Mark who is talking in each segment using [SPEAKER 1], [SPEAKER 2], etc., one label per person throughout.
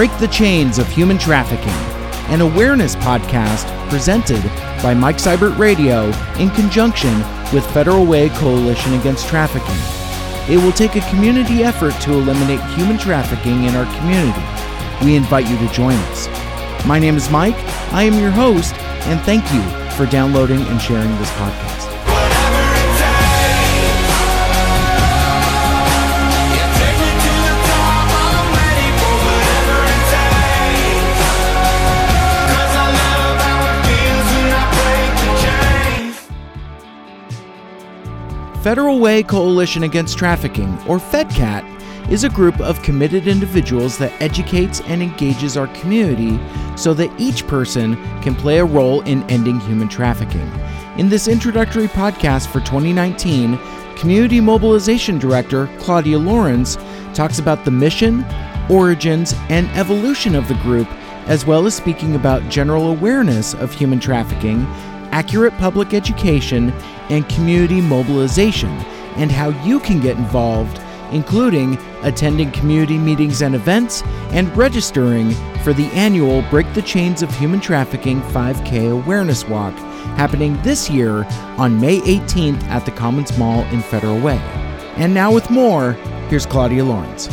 [SPEAKER 1] Break the Chains of Human Trafficking, an awareness podcast presented by Mike Seibert Radio in conjunction with Federal Way Coalition Against Trafficking. It will take a community effort to eliminate human trafficking in our community. We invite you to join us. My name is Mike, I am your host, and thank you for downloading and sharing this podcast. Federal Way Coalition Against Trafficking, or FEDCAT, is a group of committed individuals that educates and engages our community so that each person can play a role in ending human trafficking. In this introductory podcast for 2019, Community Mobilization Director Claudia Lawrence talks about the mission, origins, and evolution of the group, as well as speaking about general awareness of human trafficking, accurate public education, and community mobilization, and how you can get involved, including attending community meetings and events and registering for the annual Break the Chains of Human Trafficking 5K Awareness Walk happening this year on May 18th at the Commons Mall in Federal Way. And now, with more, here's Claudia Lawrence.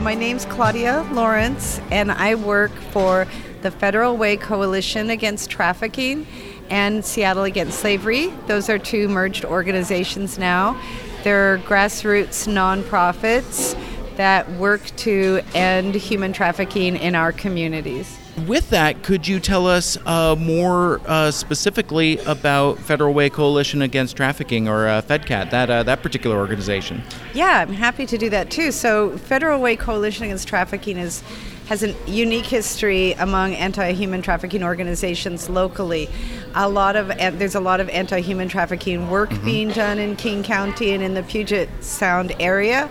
[SPEAKER 2] My name's Claudia Lawrence, and I work for the Federal Way Coalition Against Trafficking and Seattle Against Slavery. Those are two merged organizations now. They're grassroots nonprofits that work to end human trafficking in our communities.
[SPEAKER 1] With that, could you tell us uh, more uh, specifically about Federal Way Coalition Against Trafficking, or uh, FEDCAT, that uh, that particular organization?
[SPEAKER 2] Yeah, I'm happy to do that too. So, Federal Way Coalition Against Trafficking is has a unique history among anti-human trafficking organizations locally. A lot of there's a lot of anti-human trafficking work mm-hmm. being done in King County and in the Puget Sound area,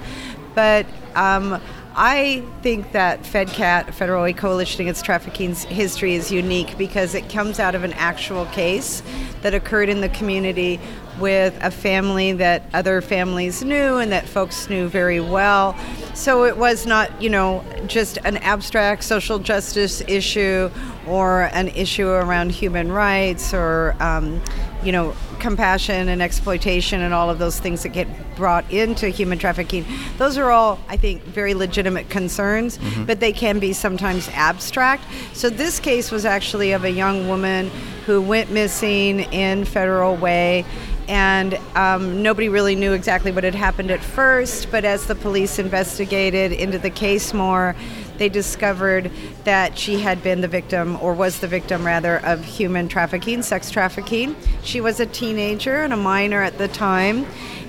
[SPEAKER 2] but um, I think that FEDCAT, Federal Coalition Against Trafficking's history is unique because it comes out of an actual case that occurred in the community with a family that other families knew and that folks knew very well. So it was not, you know, just an abstract social justice issue or an issue around human rights or, um, you know, compassion and exploitation and all of those things that get brought into human trafficking. Those are all, I think, very legitimate concerns, mm-hmm. but they can be sometimes abstract. So this case was actually of a young woman who went missing in Federal Way and um, nobody really knew exactly what had happened at first. But as the police investigated into the case more, they discovered that she had been the victim, or was the victim rather, of human trafficking, sex trafficking. She was a teenager and a minor at the time,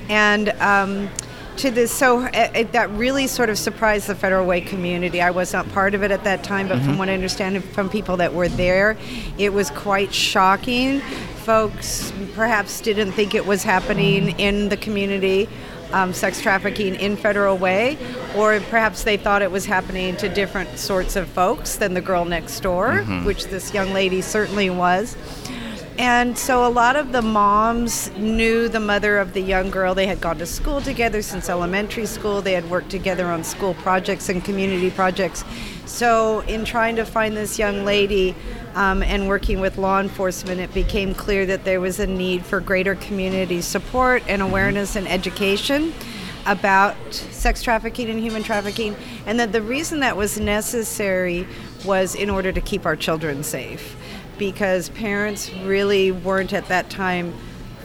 [SPEAKER 2] and um, to this so it, it, that really sort of surprised the federal way community i was not part of it at that time but mm-hmm. from what i understand from people that were there it was quite shocking folks perhaps didn't think it was happening in the community, um, sex trafficking in Federal Way, or perhaps they thought it was happening to different sorts of folks than the girl next door, mm-hmm. which this young lady certainly was. And so a lot of the moms knew the mother of the young girl. They had gone to school together since elementary school. They had worked together on school projects and community projects. So, in trying to find this young lady um, and working with law enforcement, it became clear that there was a need for greater community support and awareness and education about sex trafficking and human trafficking, and that the reason that was necessary was in order to keep our children safe because parents really weren't at that time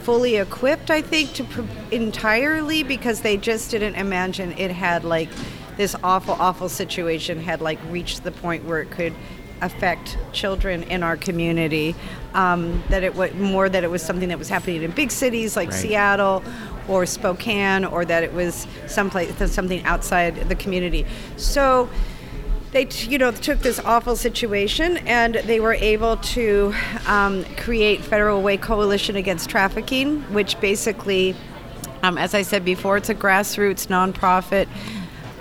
[SPEAKER 2] fully equipped, I think, to pr- entirely because they just didn't imagine it had like this awful, awful situation had like reached the point where it could affect children in our community. Um, that it was more that it was something that was happening in big cities like right. Seattle or Spokane, or that it was someplace something outside the community. So they you know took this awful situation and they were able to um, create federal way coalition against trafficking which basically um, as i said before it's a grassroots nonprofit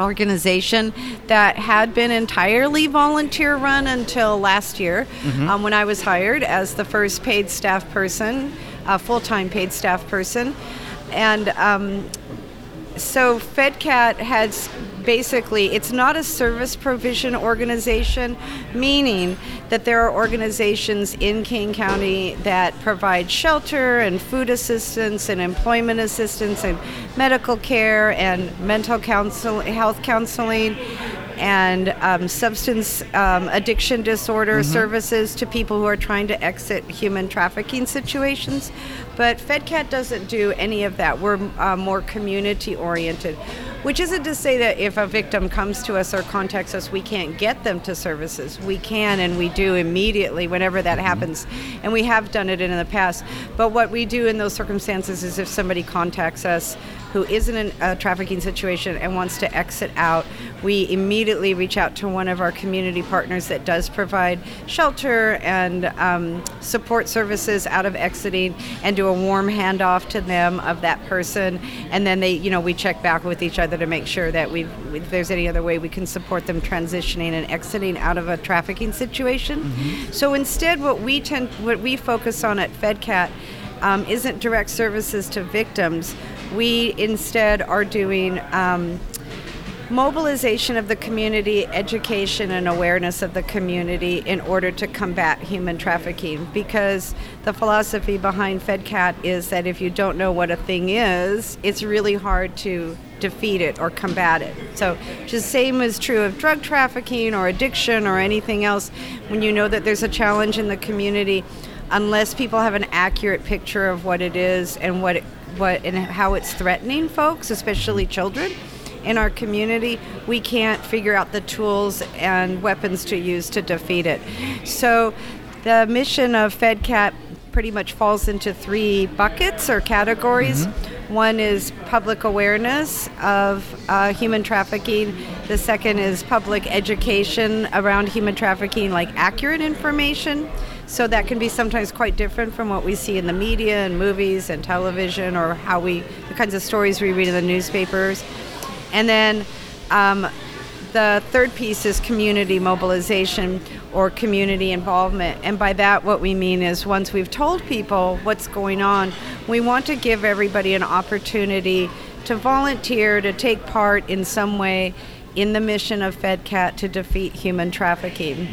[SPEAKER 2] organization that had been entirely volunteer run until last year mm-hmm. um, when i was hired as the first paid staff person a full-time paid staff person and um, so FedCat has basically it's not a service provision organization, meaning that there are organizations in King County that provide shelter and food assistance and employment assistance and medical care and mental counsel health counseling and um, substance um, addiction disorder mm-hmm. services to people who are trying to exit human trafficking situations. But FedCat doesn't do any of that. We're uh, more community oriented, which isn't to say that if a victim comes to us or contacts us, we can't get them to services. We can and we do immediately whenever that mm-hmm. happens. And we have done it in the past. But what we do in those circumstances is if somebody contacts us, who is in a trafficking situation and wants to exit out, we immediately reach out to one of our community partners that does provide shelter and um, support services out of exiting and do a warm handoff to them of that person. And then they, you know, we check back with each other to make sure that we if there's any other way we can support them transitioning and exiting out of a trafficking situation. Mm-hmm. So instead, what we tend, what we focus on at FedCat um, isn't direct services to victims. We instead are doing um, mobilization of the community, education, and awareness of the community in order to combat human trafficking. Because the philosophy behind FedCat is that if you don't know what a thing is, it's really hard to defeat it or combat it. So, the same is true of drug trafficking or addiction or anything else. When you know that there's a challenge in the community, unless people have an accurate picture of what it is and what it, what and how it's threatening folks, especially children in our community, we can't figure out the tools and weapons to use to defeat it. So the mission of FedCat pretty much falls into three buckets or categories. Mm-hmm. One is public awareness of uh, human trafficking. The second is public education around human trafficking, like accurate information. So that can be sometimes quite different from what we see in the media and movies and television or how we, the kinds of stories we read in the newspapers. And then um, the third piece is community mobilization or community involvement. And by that, what we mean is once we've told people what's going on, we want to give everybody an opportunity to volunteer, to take part in some way in the mission of FedCat to defeat human trafficking.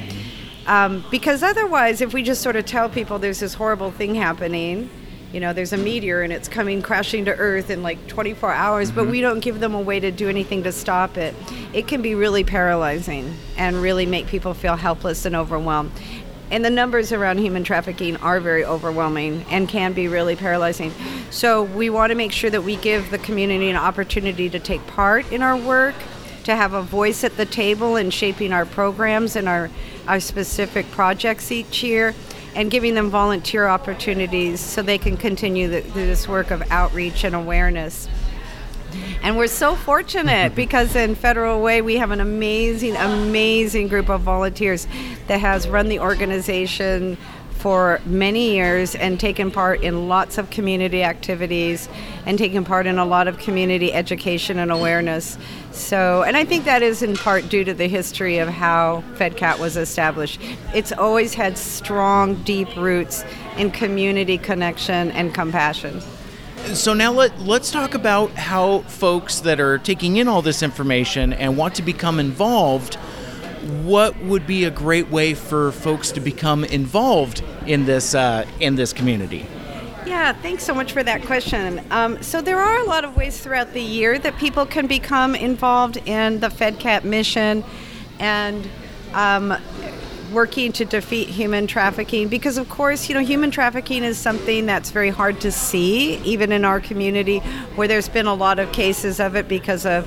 [SPEAKER 2] Um, because otherwise, if we just sort of tell people there's this horrible thing happening, you know, there's a meteor and it's coming crashing to Earth in like 24 hours, mm-hmm. but we don't give them a way to do anything to stop it, it can be really paralyzing and really make people feel helpless and overwhelmed. And the numbers around human trafficking are very overwhelming and can be really paralyzing. So we want to make sure that we give the community an opportunity to take part in our work, to have a voice at the table in shaping our programs and our our specific projects each year and giving them volunteer opportunities so they can continue the, this work of outreach and awareness. And we're so fortunate because in Federal Way we have an amazing, amazing group of volunteers that has run the organization for many years and taken part in lots of community activities and taken part in a lot of community education and awareness. So, and I think that is in part due to the history of how FedCat was established. It's always had strong, deep roots in community connection and compassion.
[SPEAKER 1] So now let, let's talk about how folks that are taking in all this information and want to become involved what would be a great way for folks to become involved in this uh, in this community?
[SPEAKER 2] Yeah, thanks so much for that question. Um, so there are a lot of ways throughout the year that people can become involved in the FedCat mission, and um, working to defeat human trafficking because of course you know human trafficking is something that's very hard to see even in our community where there's been a lot of cases of it because of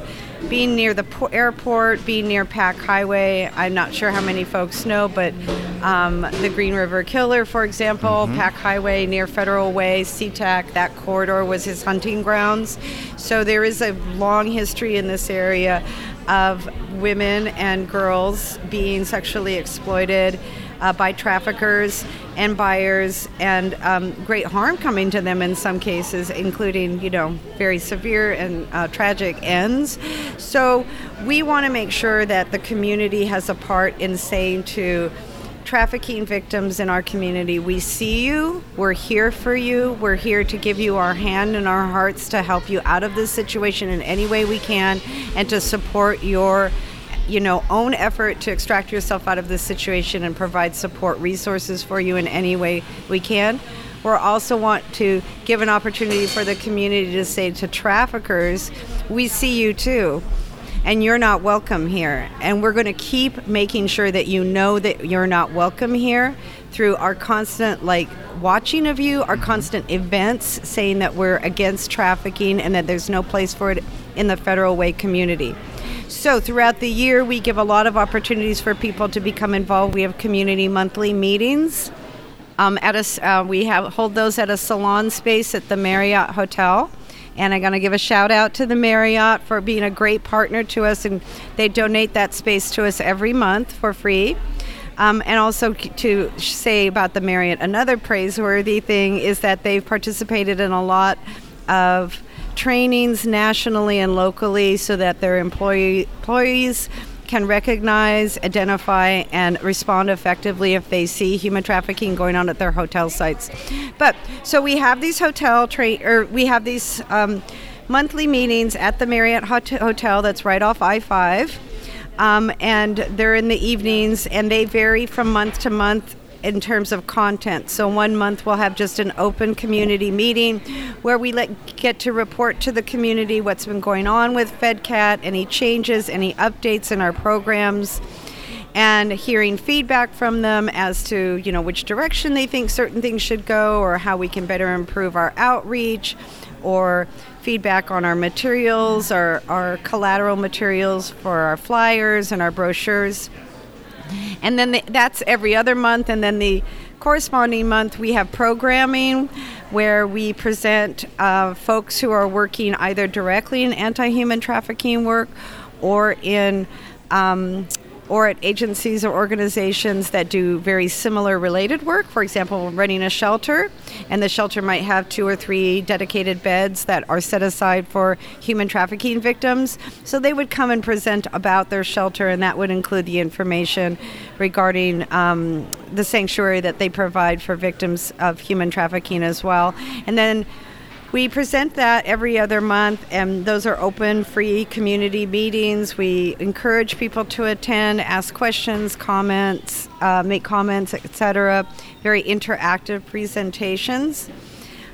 [SPEAKER 2] being near the airport being near Pac Highway i'm not sure how many folks know but um, the green river killer for example mm-hmm. Pac Highway near federal way SeaTac that corridor was his hunting grounds so there is a long history in this area of women and girls being sexually exploited uh, by traffickers and buyers, and um, great harm coming to them in some cases, including, you know, very severe and uh, tragic ends. So we want to make sure that the community has a part in saying to trafficking victims in our community. We see you, we're here for you, we're here to give you our hand and our hearts to help you out of this situation in any way we can and to support your you know own effort to extract yourself out of this situation and provide support resources for you in any way we can. We also want to give an opportunity for the community to say to traffickers, we see you too and you're not welcome here. And we're going to keep making sure that you know that you're not welcome here through our constant like watching of you, our constant events saying that we're against trafficking and that there's no place for it in the Federal Way community. So, throughout the year, we give a lot of opportunities for people to become involved. We have community monthly meetings. Um, at a, uh, we have hold those at a salon space at the Marriott Hotel. And I'm going to give a shout out to the Marriott for being a great partner to us, and they donate that space to us every month for free. Um, and also to say about the Marriott, another praiseworthy thing is that they've participated in a lot of trainings nationally and locally so that their employee, employees can recognize, identify, and respond effectively if they see human trafficking going on at their hotel sites. But so we have these hotel train, or we have these um, monthly meetings at the Marriott Hotel that's right off I 5. Um, and they're in the evenings, and they vary from month to month in terms of content. So one month we'll have just an open community meeting where we let, get to report to the community what's been going on with FedCat, any changes, any updates in our programs and hearing feedback from them as to you know which direction they think certain things should go or how we can better improve our outreach or feedback on our materials our, our collateral materials for our flyers and our brochures and then the, that's every other month. And then the corresponding month, we have programming where we present uh, folks who are working either directly in anti human trafficking work or in um, or at agencies or organizations that do very similar related work. For example, running a shelter, and the shelter might have two or three dedicated beds that are set aside for human trafficking victims. So they would come and present about their shelter, and that would include the information regarding um, the sanctuary that they provide for victims of human trafficking as well. And then we present that every other month, and those are open, free community meetings. We encourage people to attend, ask questions, comments, uh, make comments, etc. Very interactive presentations.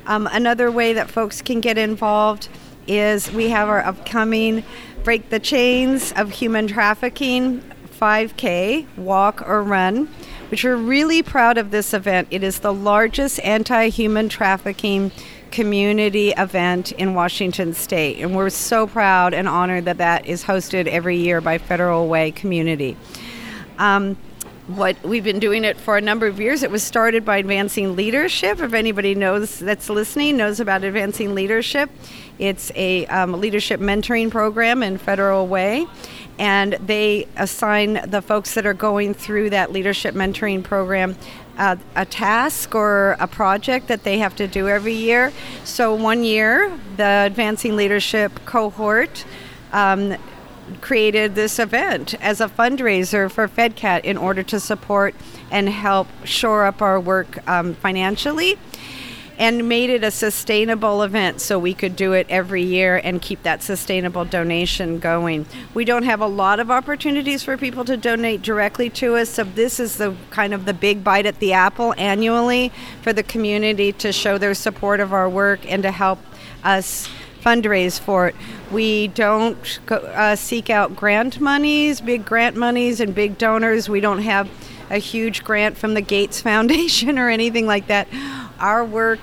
[SPEAKER 2] Um, another way that folks can get involved is we have our upcoming Break the Chains of Human Trafficking 5K walk or run, which we're really proud of this event. It is the largest anti human trafficking community event in Washington State. And we're so proud and honored that that is hosted every year by Federal Way Community. Um, what we've been doing it for a number of years. It was started by Advancing Leadership. If anybody knows that's listening knows about Advancing Leadership, it's a um, leadership mentoring program in Federal Way, and they assign the folks that are going through that leadership mentoring program a, a, task or a project that they have to do every year. So, one year, the Advancing Leadership cohort um, created this event as a fundraiser for FedCat in order to support and help shore up our work um, financially and made it a sustainable event so we could do it every year and keep that sustainable donation going. We don't have a lot of opportunities for people to donate directly to us, so this is the kind of the big bite at the apple annually for the community to show their support of our work and to help us fundraise for it. We don't uh, seek out grant monies, big grant monies, and big donors. We don't have a huge grant from the Gates Foundation or anything like that. Our work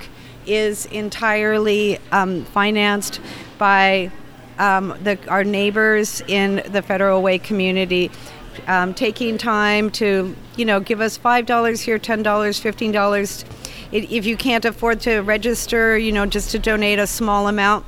[SPEAKER 2] is entirely um, financed by um, the, our neighbors in the Federal Way community. Um, taking time to, you know, give us five dollars here, ten dollars, fifteen dollars. If you can't afford to register, you know, just to donate a small amount,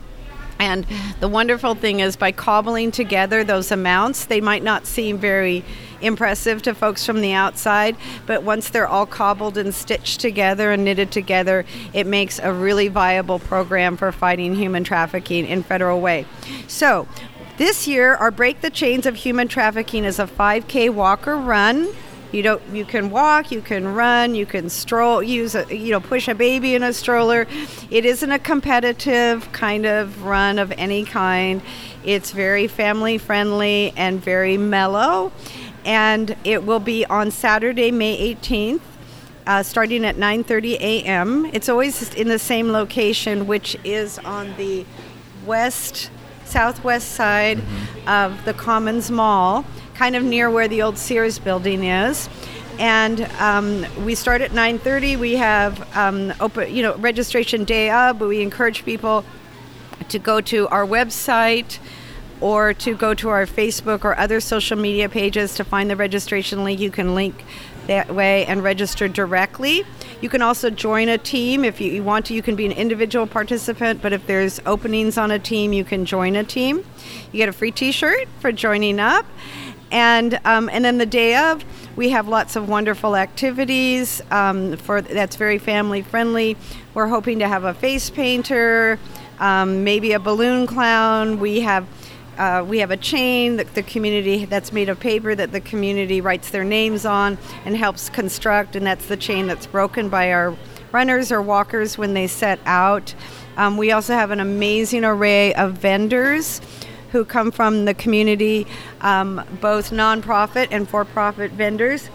[SPEAKER 2] and the wonderful thing is, by cobbling together those amounts, they might not seem very impressive to folks from the outside, but once they're all cobbled and stitched together and knitted together, it makes a really viable program for fighting human trafficking in Federal Way. So, this year, our Break the Chains of Human Trafficking is a 5K walk or run You don't. You can walk. You can run. You can stroll. Use a. You know, push a baby in a stroller. It isn't a competitive kind of run of any kind. It's very family friendly and very mellow, and it will be on Saturday, May 18th. Uh, starting at 9:30 a.m. It's always in the same location, which is on the west southwest side mm-hmm. of the Commons Mall kind of near where the old Sears building is. And um, we start at 9:30. We have um, open, you know, registration day up. But we encourage people to go to our website or to go to our Facebook or other social media pages to find the registration link. You can link that way and register directly. You can also join a team if you want to. You can be an individual participant, but if there's openings on a team, you can join a team. You get a free T-shirt for joining up and um, and then the day of we have lots of wonderful activities um, for that's very family friendly we're hoping to have a face painter um, maybe a balloon clown we have uh, we have a chain that the community that's made of paper that the community writes their names on and helps construct and that's the chain that's broken by our runners or walkers when they set out um, we also have an amazing array of vendors who come from the community, um, both nonprofit and for-profit vendors.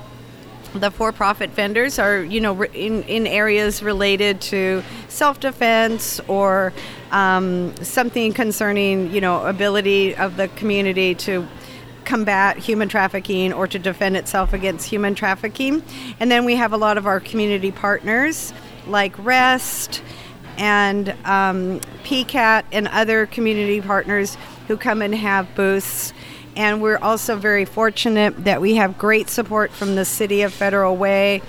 [SPEAKER 2] The for-profit vendors are, you know, in, in areas related to self-defense or um, something concerning, you know, ability of the community to combat human trafficking or to defend itself against human trafficking. And then we have a lot of our community partners like REST and um, PCAT and other community partners who come and have booths. And we're also very fortunate that we have great support from the City of Federal Way.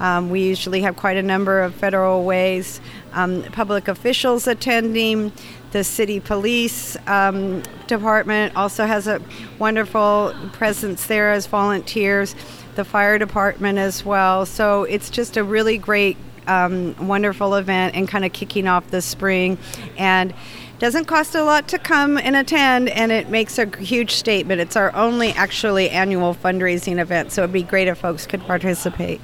[SPEAKER 2] Um, we usually have quite a number of Federal Ways um, public officials attending. The City Police um, Department also has a wonderful presence there as volunteers. The fire department as well. So it's just a really great, um, wonderful event and kind of kicking off the spring. And doesn't cost a lot to come and attend, and it makes a huge statement. It's our only actually annual fundraising event, so it'd be great if folks could participate.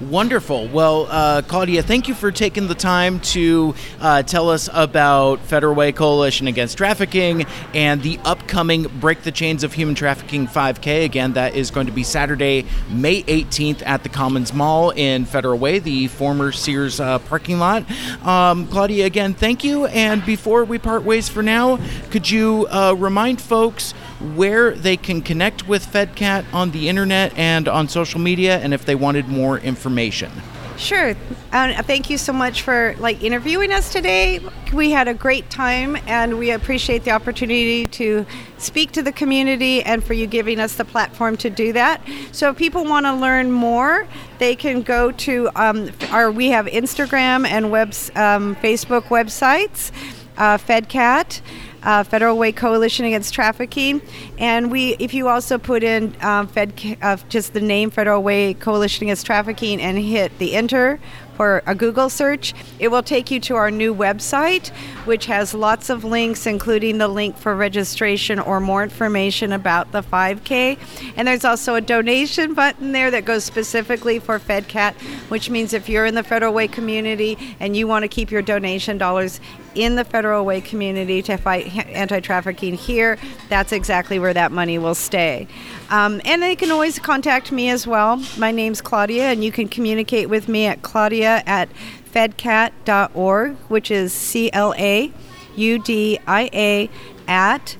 [SPEAKER 1] Wonderful. Well, uh, Claudia, thank you for taking the time to uh, tell us about Federal Way Coalition Against Trafficking and the upcoming Break the Chains of Human Trafficking 5K. Again, that is going to be Saturday, May 18th at the Commons Mall in Federal Way, the former Sears uh, parking lot. Um, Claudia, again, thank you. And before we part ways for now, could you uh, remind folks where they can connect with FedCat on the internet and on social media, and if they wanted more information.
[SPEAKER 2] Sure. Uh, thank you so much for like interviewing us today. We had a great time, and we appreciate the opportunity to speak to the community and for you giving us the platform to do that. So, if people want to learn more, they can go to um, our. We have Instagram and webs, um, Facebook websites, uh, FedCat uh, Federal Way Coalition Against Trafficking. And we, if you also put in um, Fed, uh, just the name Federal Way Coalition Against Trafficking and hit the enter for a Google search, it will take you to our new website, which has lots of links, including the link for registration or more information about the 5K. And there's also a donation button there that goes specifically for FedCat, which means if you're in the Federal Way community and you want to keep your donation dollars in the Federal Way community to fight anti trafficking here, that's exactly where that money will stay. Um, and they can always contact me as well. My name's Claudia, and you can communicate with me at claudia at fedcat.org, which is C L A U D I A at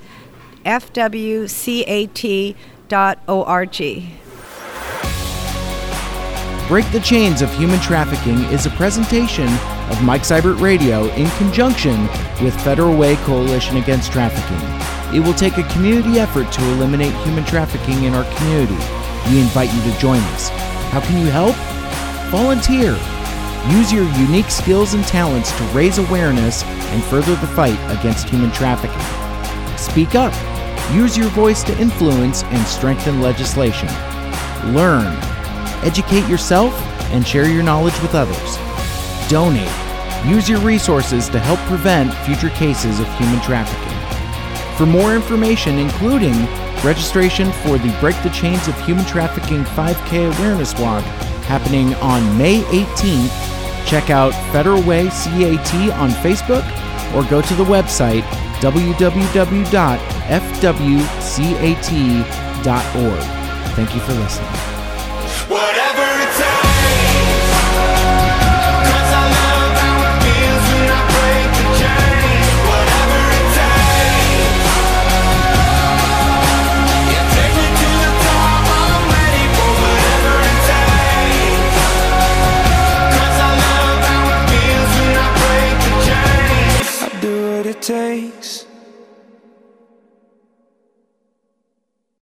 [SPEAKER 2] fwcat.org.
[SPEAKER 1] Break the Chains of Human Trafficking is a presentation of Mike Seibert Radio in conjunction with Federal Way Coalition Against Trafficking. It will take a community effort to eliminate human trafficking in our community. We invite you to join us. How can you help? Volunteer. Use your unique skills and talents to raise awareness and further the fight against human trafficking. Speak up. Use your voice to influence and strengthen legislation. Learn. Educate yourself and share your knowledge with others. Donate. Use your resources to help prevent future cases of human trafficking. For more information, including Registration for the Break the Chains of Human Trafficking 5K Awareness Walk happening on May 18th. Check out Federal Way CAT on Facebook or go to the website www.fwcat.org. Thank you for listening.
[SPEAKER 3] Whatever